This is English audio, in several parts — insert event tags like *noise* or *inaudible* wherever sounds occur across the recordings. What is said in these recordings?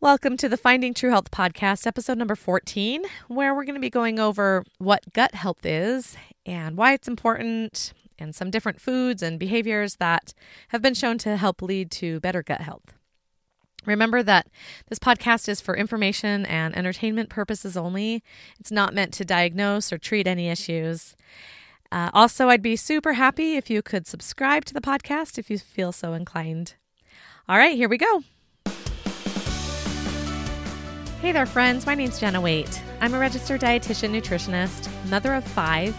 Welcome to the Finding True Health podcast, episode number 14, where we're going to be going over what gut health is and why it's important, and some different foods and behaviors that have been shown to help lead to better gut health. Remember that this podcast is for information and entertainment purposes only. It's not meant to diagnose or treat any issues. Uh, also, I'd be super happy if you could subscribe to the podcast if you feel so inclined. All right, here we go. Hey there, friends. My name's Jenna Waite. I'm a registered dietitian nutritionist, mother of five,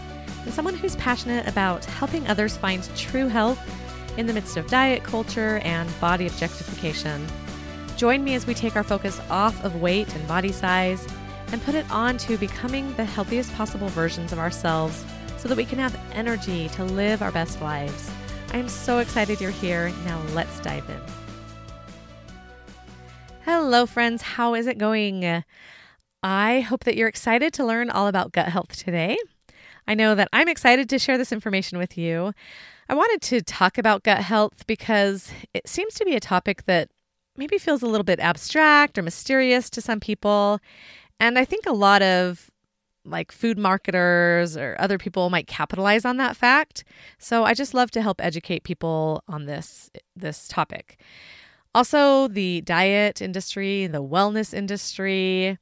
and someone who's passionate about helping others find true health in the midst of diet culture and body objectification. Join me as we take our focus off of weight and body size and put it on to becoming the healthiest possible versions of ourselves so that we can have energy to live our best lives. I'm so excited you're here. Now let's dive in. Hello, friends. How is it going? I hope that you're excited to learn all about gut health today. I know that I'm excited to share this information with you. I wanted to talk about gut health because it seems to be a topic that maybe feels a little bit abstract or mysterious to some people. And I think a lot of like food marketers or other people might capitalize on that fact. So I just love to help educate people on this this topic. Also, the diet industry, the wellness industry,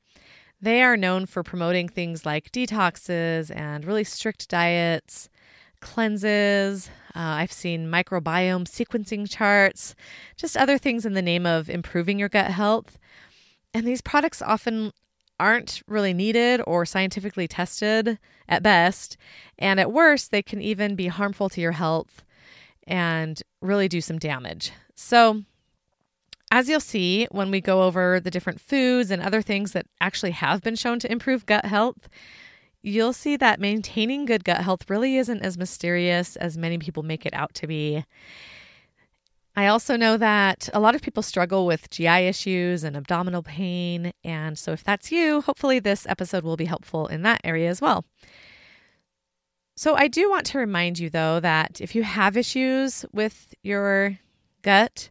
they are known for promoting things like detoxes and really strict diets, cleanses. Uh, I've seen microbiome sequencing charts, just other things in the name of improving your gut health. And these products often aren't really needed or scientifically tested at best. And at worst, they can even be harmful to your health and really do some damage. So, as you'll see when we go over the different foods and other things that actually have been shown to improve gut health, you'll see that maintaining good gut health really isn't as mysterious as many people make it out to be. I also know that a lot of people struggle with GI issues and abdominal pain. And so, if that's you, hopefully this episode will be helpful in that area as well. So, I do want to remind you, though, that if you have issues with your gut,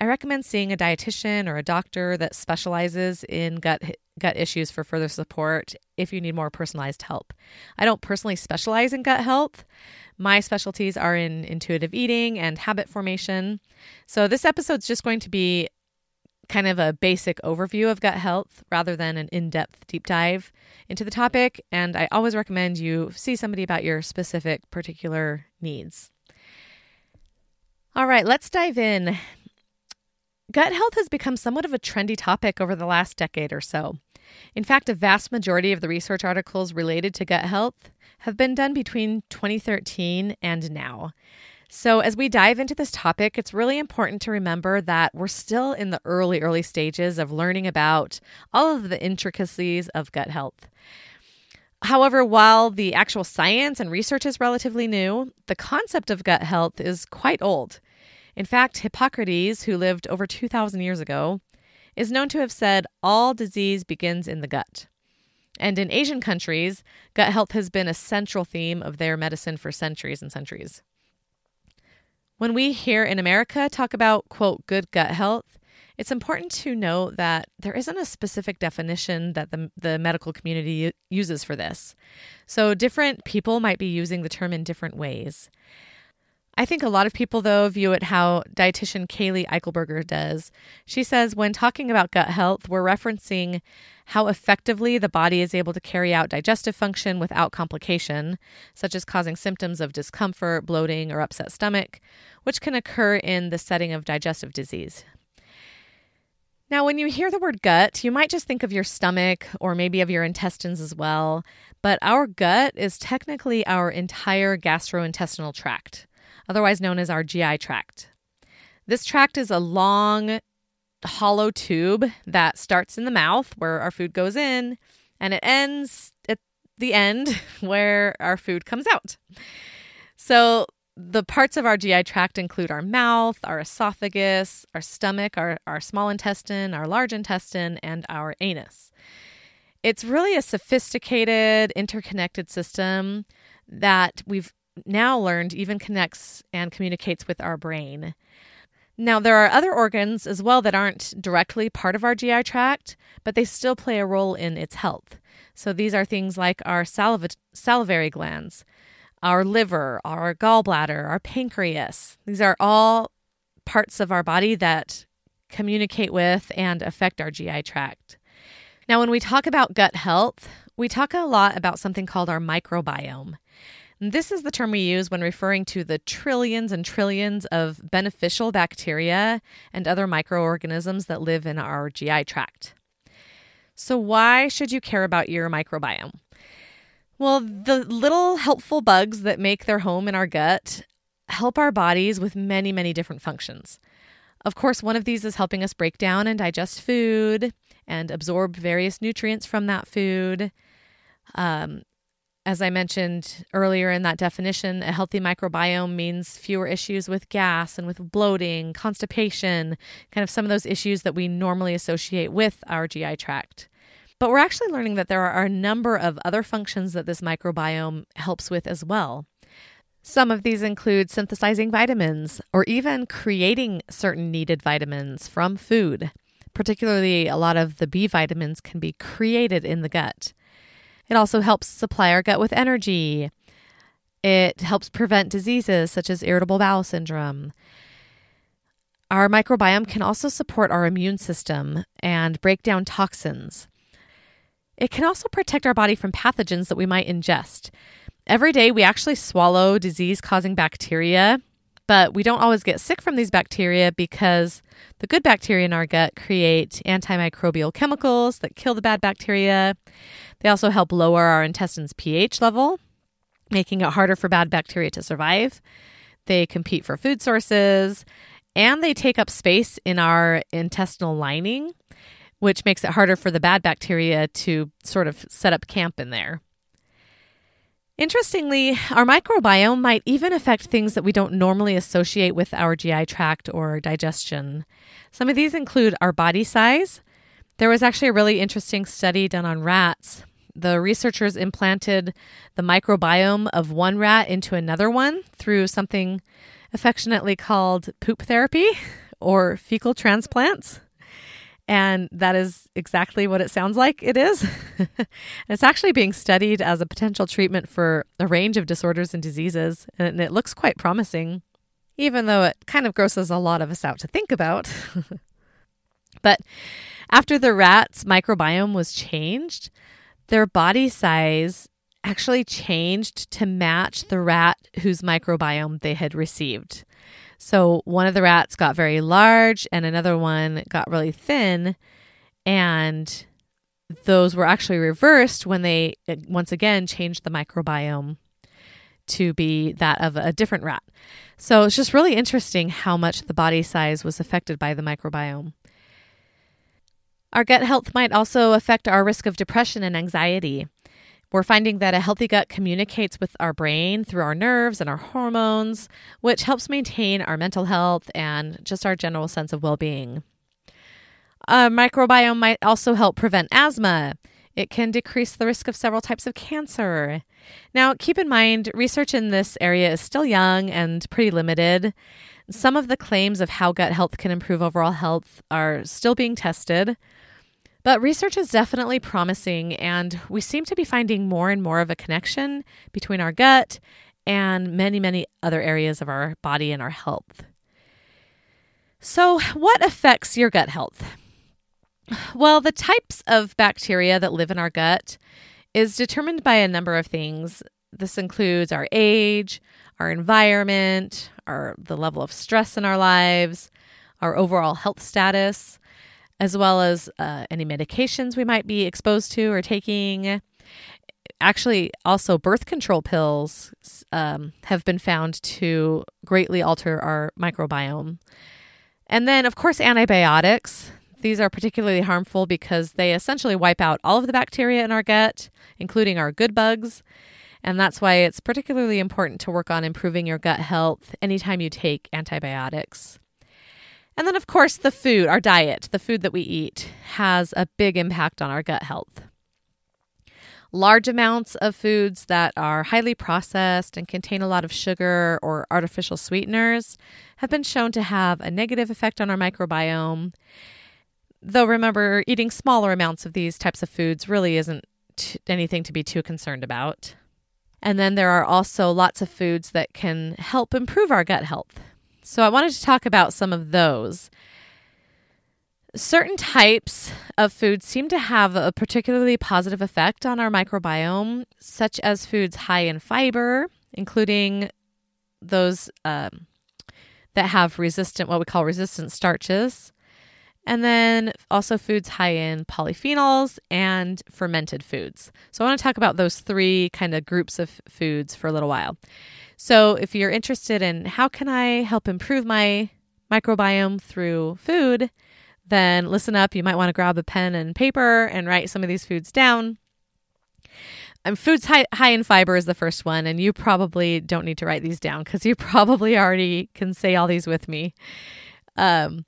I recommend seeing a dietitian or a doctor that specializes in gut gut issues for further support if you need more personalized help. I don't personally specialize in gut health. My specialties are in intuitive eating and habit formation. So this episode's just going to be kind of a basic overview of gut health rather than an in-depth deep dive into the topic and I always recommend you see somebody about your specific particular needs. All right, let's dive in. Gut health has become somewhat of a trendy topic over the last decade or so. In fact, a vast majority of the research articles related to gut health have been done between 2013 and now. So, as we dive into this topic, it's really important to remember that we're still in the early, early stages of learning about all of the intricacies of gut health. However, while the actual science and research is relatively new, the concept of gut health is quite old. In fact, Hippocrates, who lived over 2,000 years ago, is known to have said all disease begins in the gut. And in Asian countries, gut health has been a central theme of their medicine for centuries and centuries. When we here in America talk about, quote, good gut health, it's important to note that there isn't a specific definition that the, the medical community uses for this. So different people might be using the term in different ways. I think a lot of people, though, view it how dietitian Kaylee Eichelberger does. She says when talking about gut health, we're referencing how effectively the body is able to carry out digestive function without complication, such as causing symptoms of discomfort, bloating, or upset stomach, which can occur in the setting of digestive disease. Now, when you hear the word gut, you might just think of your stomach or maybe of your intestines as well, but our gut is technically our entire gastrointestinal tract otherwise known as our GI tract. This tract is a long, hollow tube that starts in the mouth where our food goes in and it ends at the end *laughs* where our food comes out. So, the parts of our GI tract include our mouth, our esophagus, our stomach, our, our small intestine, our large intestine, and our anus. It's really a sophisticated, interconnected system that we've now learned even connects and communicates with our brain. Now, there are other organs as well that aren't directly part of our GI tract, but they still play a role in its health. So these are things like our saliv- salivary glands, our liver, our gallbladder, our pancreas. These are all parts of our body that communicate with and affect our GI tract. Now, when we talk about gut health, we talk a lot about something called our microbiome. This is the term we use when referring to the trillions and trillions of beneficial bacteria and other microorganisms that live in our GI tract. So, why should you care about your microbiome? Well, the little helpful bugs that make their home in our gut help our bodies with many, many different functions. Of course, one of these is helping us break down and digest food and absorb various nutrients from that food. Um, as I mentioned earlier in that definition, a healthy microbiome means fewer issues with gas and with bloating, constipation, kind of some of those issues that we normally associate with our GI tract. But we're actually learning that there are a number of other functions that this microbiome helps with as well. Some of these include synthesizing vitamins or even creating certain needed vitamins from food. Particularly, a lot of the B vitamins can be created in the gut. It also helps supply our gut with energy. It helps prevent diseases such as irritable bowel syndrome. Our microbiome can also support our immune system and break down toxins. It can also protect our body from pathogens that we might ingest. Every day, we actually swallow disease causing bacteria, but we don't always get sick from these bacteria because the good bacteria in our gut create antimicrobial chemicals that kill the bad bacteria. They also help lower our intestine's pH level, making it harder for bad bacteria to survive. They compete for food sources and they take up space in our intestinal lining, which makes it harder for the bad bacteria to sort of set up camp in there. Interestingly, our microbiome might even affect things that we don't normally associate with our GI tract or digestion. Some of these include our body size. There was actually a really interesting study done on rats. The researchers implanted the microbiome of one rat into another one through something affectionately called poop therapy or fecal transplants. And that is exactly what it sounds like it is. *laughs* it's actually being studied as a potential treatment for a range of disorders and diseases, and it looks quite promising, even though it kind of grosses a lot of us out to think about. *laughs* but after the rat's microbiome was changed, their body size actually changed to match the rat whose microbiome they had received. So one of the rats got very large and another one got really thin. And those were actually reversed when they once again changed the microbiome to be that of a different rat. So it's just really interesting how much the body size was affected by the microbiome. Our gut health might also affect our risk of depression and anxiety. We're finding that a healthy gut communicates with our brain through our nerves and our hormones, which helps maintain our mental health and just our general sense of well being. A microbiome might also help prevent asthma. It can decrease the risk of several types of cancer. Now, keep in mind, research in this area is still young and pretty limited. Some of the claims of how gut health can improve overall health are still being tested. But research is definitely promising, and we seem to be finding more and more of a connection between our gut and many, many other areas of our body and our health. So, what affects your gut health? Well, the types of bacteria that live in our gut is determined by a number of things. This includes our age, our environment, our the level of stress in our lives, our overall health status, as well as uh, any medications we might be exposed to or taking. Actually, also birth control pills um, have been found to greatly alter our microbiome. And then, of course, antibiotics. These are particularly harmful because they essentially wipe out all of the bacteria in our gut, including our good bugs. And that's why it's particularly important to work on improving your gut health anytime you take antibiotics. And then, of course, the food, our diet, the food that we eat, has a big impact on our gut health. Large amounts of foods that are highly processed and contain a lot of sugar or artificial sweeteners have been shown to have a negative effect on our microbiome. Though remember, eating smaller amounts of these types of foods really isn't t- anything to be too concerned about. And then there are also lots of foods that can help improve our gut health. So I wanted to talk about some of those. Certain types of foods seem to have a particularly positive effect on our microbiome, such as foods high in fiber, including those um, that have resistant, what we call resistant starches, and then also foods high in polyphenols and fermented foods. So I want to talk about those three kind of groups of foods for a little while. So if you're interested in how can I help improve my microbiome through food, then listen up. You might want to grab a pen and paper and write some of these foods down. Um, foods high, high in fiber is the first one, and you probably don't need to write these down because you *laughs* probably already can say all these with me. Um,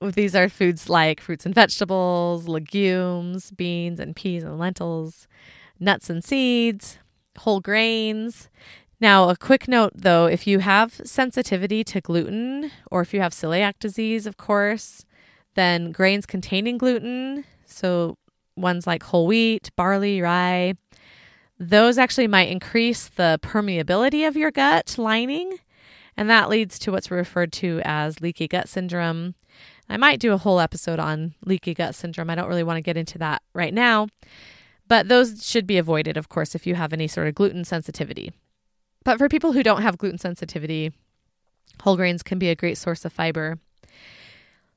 these are foods like fruits and vegetables, legumes, beans and peas and lentils, nuts and seeds, whole grains. Now, a quick note though if you have sensitivity to gluten, or if you have celiac disease, of course, then grains containing gluten, so ones like whole wheat, barley, rye, those actually might increase the permeability of your gut lining, and that leads to what's referred to as leaky gut syndrome. I might do a whole episode on leaky gut syndrome. I don't really want to get into that right now, but those should be avoided, of course, if you have any sort of gluten sensitivity. But for people who don't have gluten sensitivity, whole grains can be a great source of fiber.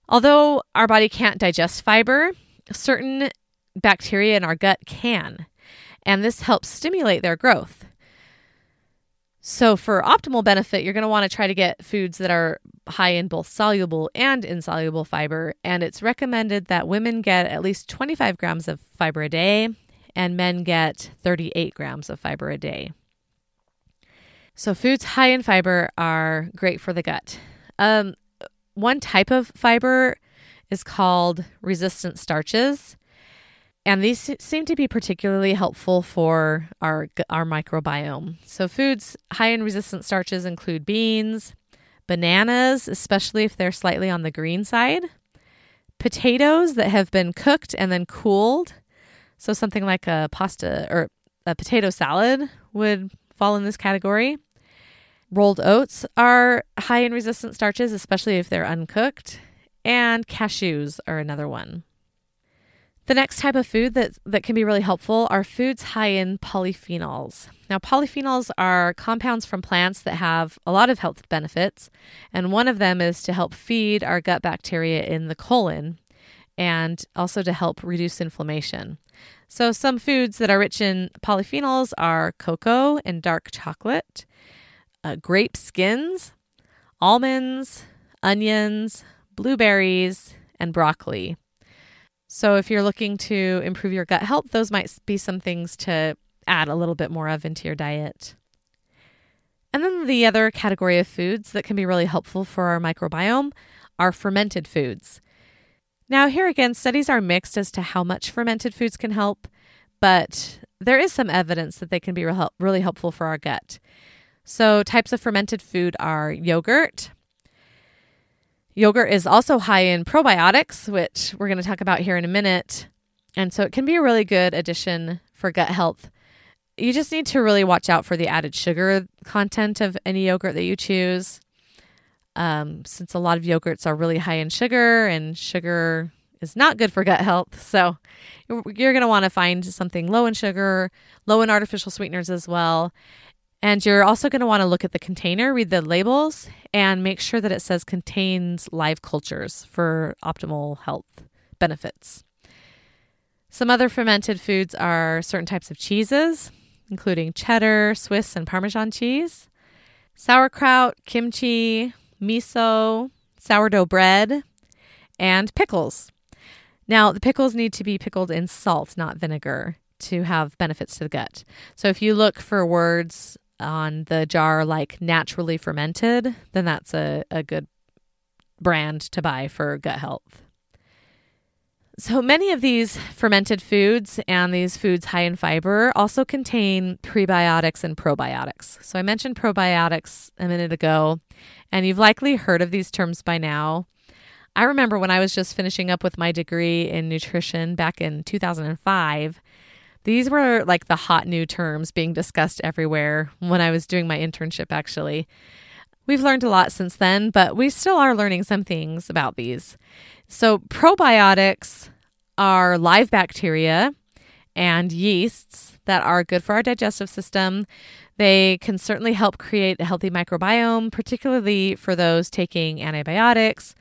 Although our body can't digest fiber, certain bacteria in our gut can, and this helps stimulate their growth. So, for optimal benefit, you're going to want to try to get foods that are high in both soluble and insoluble fiber. And it's recommended that women get at least 25 grams of fiber a day and men get 38 grams of fiber a day. So, foods high in fiber are great for the gut. Um, one type of fiber is called resistant starches. And these seem to be particularly helpful for our, our microbiome. So, foods high in resistant starches include beans, bananas, especially if they're slightly on the green side, potatoes that have been cooked and then cooled. So, something like a pasta or a potato salad would fall in this category. Rolled oats are high in resistant starches, especially if they're uncooked, and cashews are another one. The next type of food that, that can be really helpful are foods high in polyphenols. Now, polyphenols are compounds from plants that have a lot of health benefits, and one of them is to help feed our gut bacteria in the colon and also to help reduce inflammation. So, some foods that are rich in polyphenols are cocoa and dark chocolate, uh, grape skins, almonds, onions, blueberries, and broccoli. So, if you're looking to improve your gut health, those might be some things to add a little bit more of into your diet. And then the other category of foods that can be really helpful for our microbiome are fermented foods. Now, here again, studies are mixed as to how much fermented foods can help, but there is some evidence that they can be really helpful for our gut. So, types of fermented food are yogurt. Yogurt is also high in probiotics, which we're going to talk about here in a minute. And so, it can be a really good addition for gut health. You just need to really watch out for the added sugar content of any yogurt that you choose. Um, since a lot of yogurts are really high in sugar, and sugar is not good for gut health. So, you're going to want to find something low in sugar, low in artificial sweeteners as well. And you're also going to want to look at the container, read the labels, and make sure that it says contains live cultures for optimal health benefits. Some other fermented foods are certain types of cheeses, including cheddar, Swiss, and Parmesan cheese, sauerkraut, kimchi, miso, sourdough bread, and pickles. Now, the pickles need to be pickled in salt, not vinegar, to have benefits to the gut. So, if you look for words on the jar like naturally fermented, then that's a, a good brand to buy for gut health. So many of these fermented foods and these foods high in fiber also contain prebiotics and probiotics. So I mentioned probiotics a minute ago, and you've likely heard of these terms by now. I remember when I was just finishing up with my degree in nutrition back in 2005. These were like the hot new terms being discussed everywhere when I was doing my internship, actually. We've learned a lot since then, but we still are learning some things about these. So, probiotics are live bacteria and yeasts that are good for our digestive system. They can certainly help create a healthy microbiome, particularly for those taking antibiotics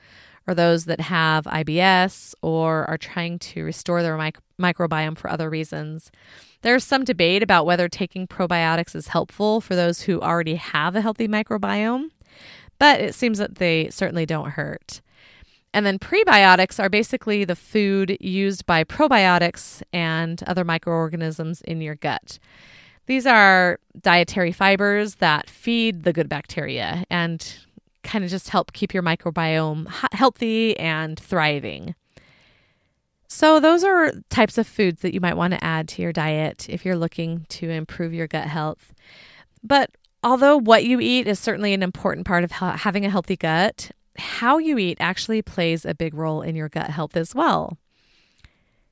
or those that have IBS or are trying to restore their mic- microbiome for other reasons. There's some debate about whether taking probiotics is helpful for those who already have a healthy microbiome, but it seems that they certainly don't hurt. And then prebiotics are basically the food used by probiotics and other microorganisms in your gut. These are dietary fibers that feed the good bacteria and kind of just help keep your microbiome healthy and thriving. So, those are types of foods that you might want to add to your diet if you're looking to improve your gut health. But although what you eat is certainly an important part of having a healthy gut, how you eat actually plays a big role in your gut health as well.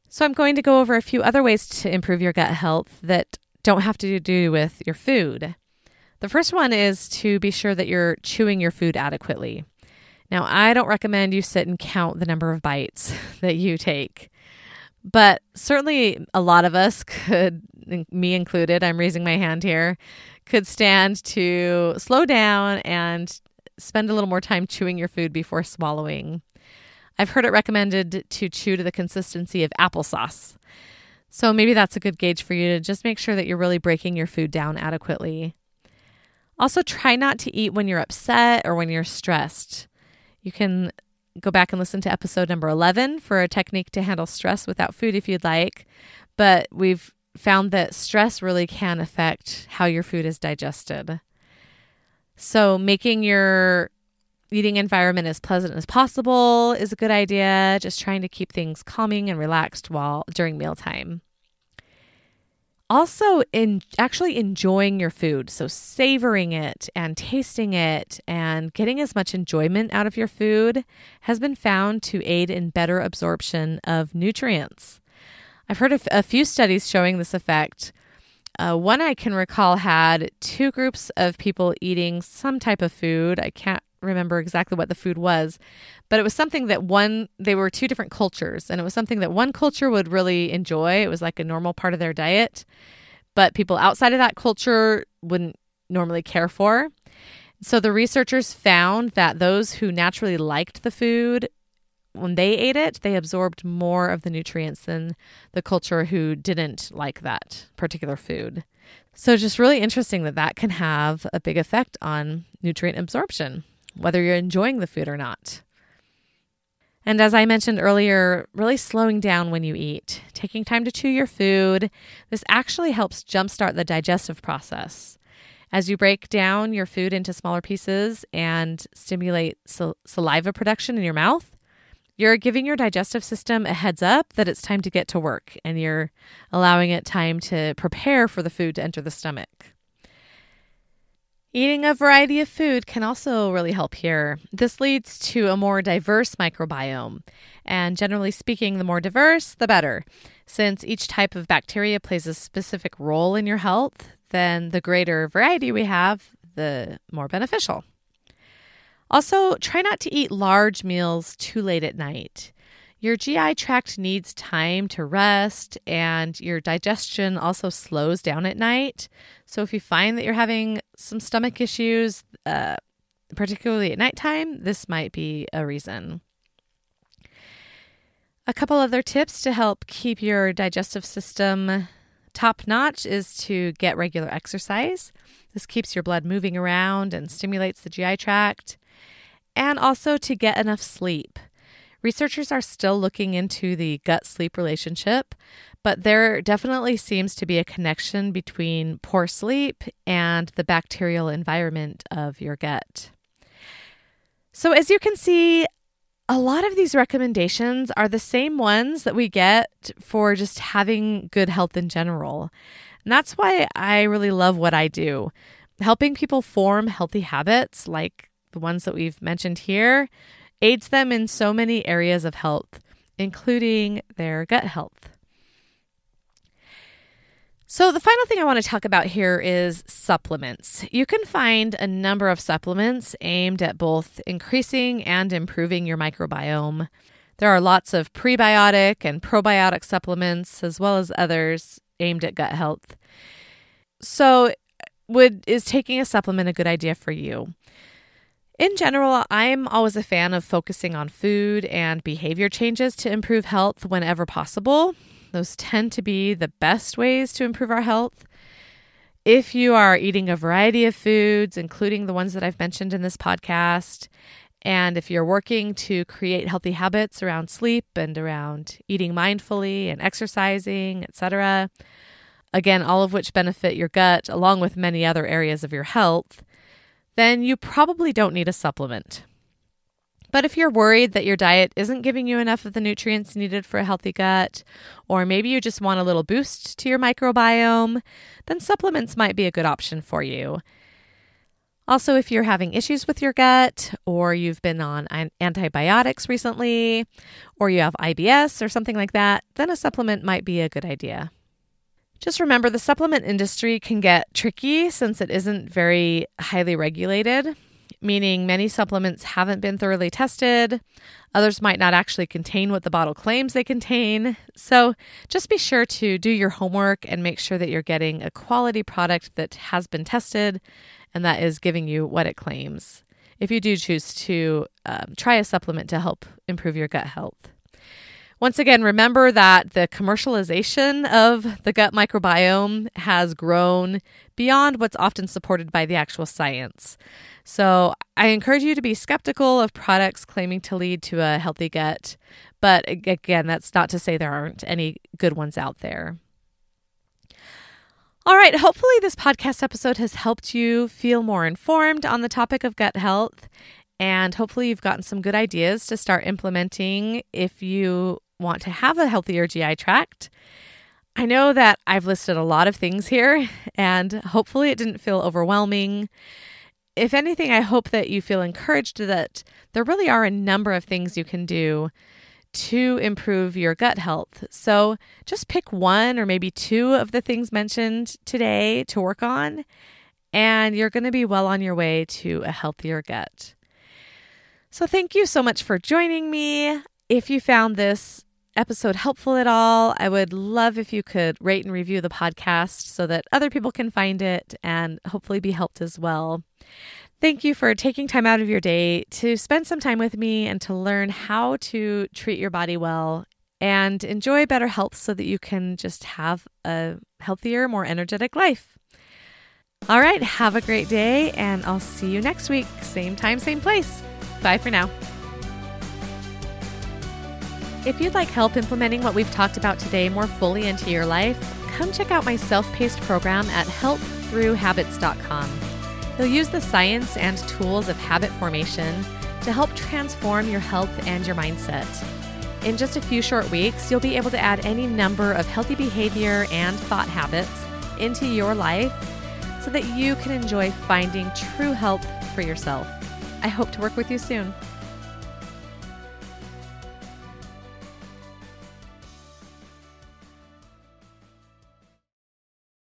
So, I'm going to go over a few other ways to improve your gut health that don't have to do with your food. The first one is to be sure that you're chewing your food adequately. Now, I don't recommend you sit and count the number of bites *laughs* that you take, but certainly a lot of us *laughs* could, me included, I'm raising my hand here, could stand to slow down and spend a little more time chewing your food before swallowing. I've heard it recommended to chew to the consistency of applesauce. So maybe that's a good gauge for you to just make sure that you're really breaking your food down adequately. Also, try not to eat when you're upset or when you're stressed. You can go back and listen to episode number 11 for a technique to handle stress without food if you'd like. But we've found that stress really can affect how your food is digested. So, making your eating environment as pleasant as possible is a good idea. Just trying to keep things calming and relaxed while during mealtime also in actually enjoying your food. So savoring it and tasting it and getting as much enjoyment out of your food has been found to aid in better absorption of nutrients. I've heard of a few studies showing this effect. Uh, one i can recall had two groups of people eating some type of food. I can't remember exactly what the food was, but it was something that one, they were two different cultures, and it was something that one culture would really enjoy. It was like a normal part of their diet, but people outside of that culture wouldn't normally care for. So the researchers found that those who naturally liked the food, when they ate it, they absorbed more of the nutrients than the culture who didn't like that particular food. So, just really interesting that that can have a big effect on nutrient absorption whether you're enjoying the food or not. And as I mentioned earlier, really slowing down when you eat, taking time to chew your food. This actually helps jumpstart the digestive process. As you break down your food into smaller pieces and stimulate sal- saliva production in your mouth, you're giving your digestive system a heads up that it's time to get to work and you're allowing it time to prepare for the food to enter the stomach. Eating a variety of food can also really help here. This leads to a more diverse microbiome. And generally speaking, the more diverse, the better. Since each type of bacteria plays a specific role in your health, then the greater variety we have, the more beneficial. Also, try not to eat large meals too late at night. Your GI tract needs time to rest, and your digestion also slows down at night. So, if you find that you're having some stomach issues, uh, particularly at nighttime, this might be a reason. A couple other tips to help keep your digestive system top notch is to get regular exercise. This keeps your blood moving around and stimulates the GI tract, and also to get enough sleep. Researchers are still looking into the gut sleep relationship, but there definitely seems to be a connection between poor sleep and the bacterial environment of your gut. So, as you can see, a lot of these recommendations are the same ones that we get for just having good health in general. And that's why I really love what I do. Helping people form healthy habits, like the ones that we've mentioned here, aids them in so many areas of health, including their gut health. So, the final thing I want to talk about here is supplements. You can find a number of supplements aimed at both increasing and improving your microbiome. There are lots of prebiotic and probiotic supplements, as well as others aimed at gut health. So, would is taking a supplement a good idea for you? In general, I'm always a fan of focusing on food and behavior changes to improve health whenever possible. Those tend to be the best ways to improve our health. If you are eating a variety of foods, including the ones that I've mentioned in this podcast, and if you're working to create healthy habits around sleep and around eating mindfully and exercising, etc., again, all of which benefit your gut along with many other areas of your health, then you probably don't need a supplement. But if you're worried that your diet isn't giving you enough of the nutrients needed for a healthy gut, or maybe you just want a little boost to your microbiome, then supplements might be a good option for you. Also, if you're having issues with your gut, or you've been on antibiotics recently, or you have IBS or something like that, then a supplement might be a good idea. Just remember the supplement industry can get tricky since it isn't very highly regulated meaning many supplements haven't been thoroughly tested. Others might not actually contain what the bottle claims they contain. So just be sure to do your homework and make sure that you're getting a quality product that has been tested and that is giving you what it claims. If you do choose to um, try a supplement to help improve your gut health. Once again, remember that the commercialization of the gut microbiome has grown beyond what's often supported by the actual science. So I encourage you to be skeptical of products claiming to lead to a healthy gut. But again, that's not to say there aren't any good ones out there. All right, hopefully, this podcast episode has helped you feel more informed on the topic of gut health. And hopefully, you've gotten some good ideas to start implementing if you want to have a healthier GI tract. I know that I've listed a lot of things here, *laughs* and hopefully it didn't feel overwhelming. If anything, I hope that you feel encouraged that there really are a number of things you can do to improve your gut health. So just pick one or maybe two of the things mentioned today to work on, and you're going to be well on your way to a healthier gut. So, thank you so much for joining me. If you found this episode helpful at all, I would love if you could rate and review the podcast so that other people can find it and hopefully be helped as well. Thank you for taking time out of your day to spend some time with me and to learn how to treat your body well and enjoy better health so that you can just have a healthier, more energetic life. All right, have a great day, and I'll see you next week. Same time, same place. Bye for now. If you'd like help implementing what we've talked about today more fully into your life, come check out my self paced program at healththroughhabits.com. You'll use the science and tools of habit formation to help transform your health and your mindset. In just a few short weeks, you'll be able to add any number of healthy behavior and thought habits into your life so that you can enjoy finding true health for yourself. I hope to work with you soon.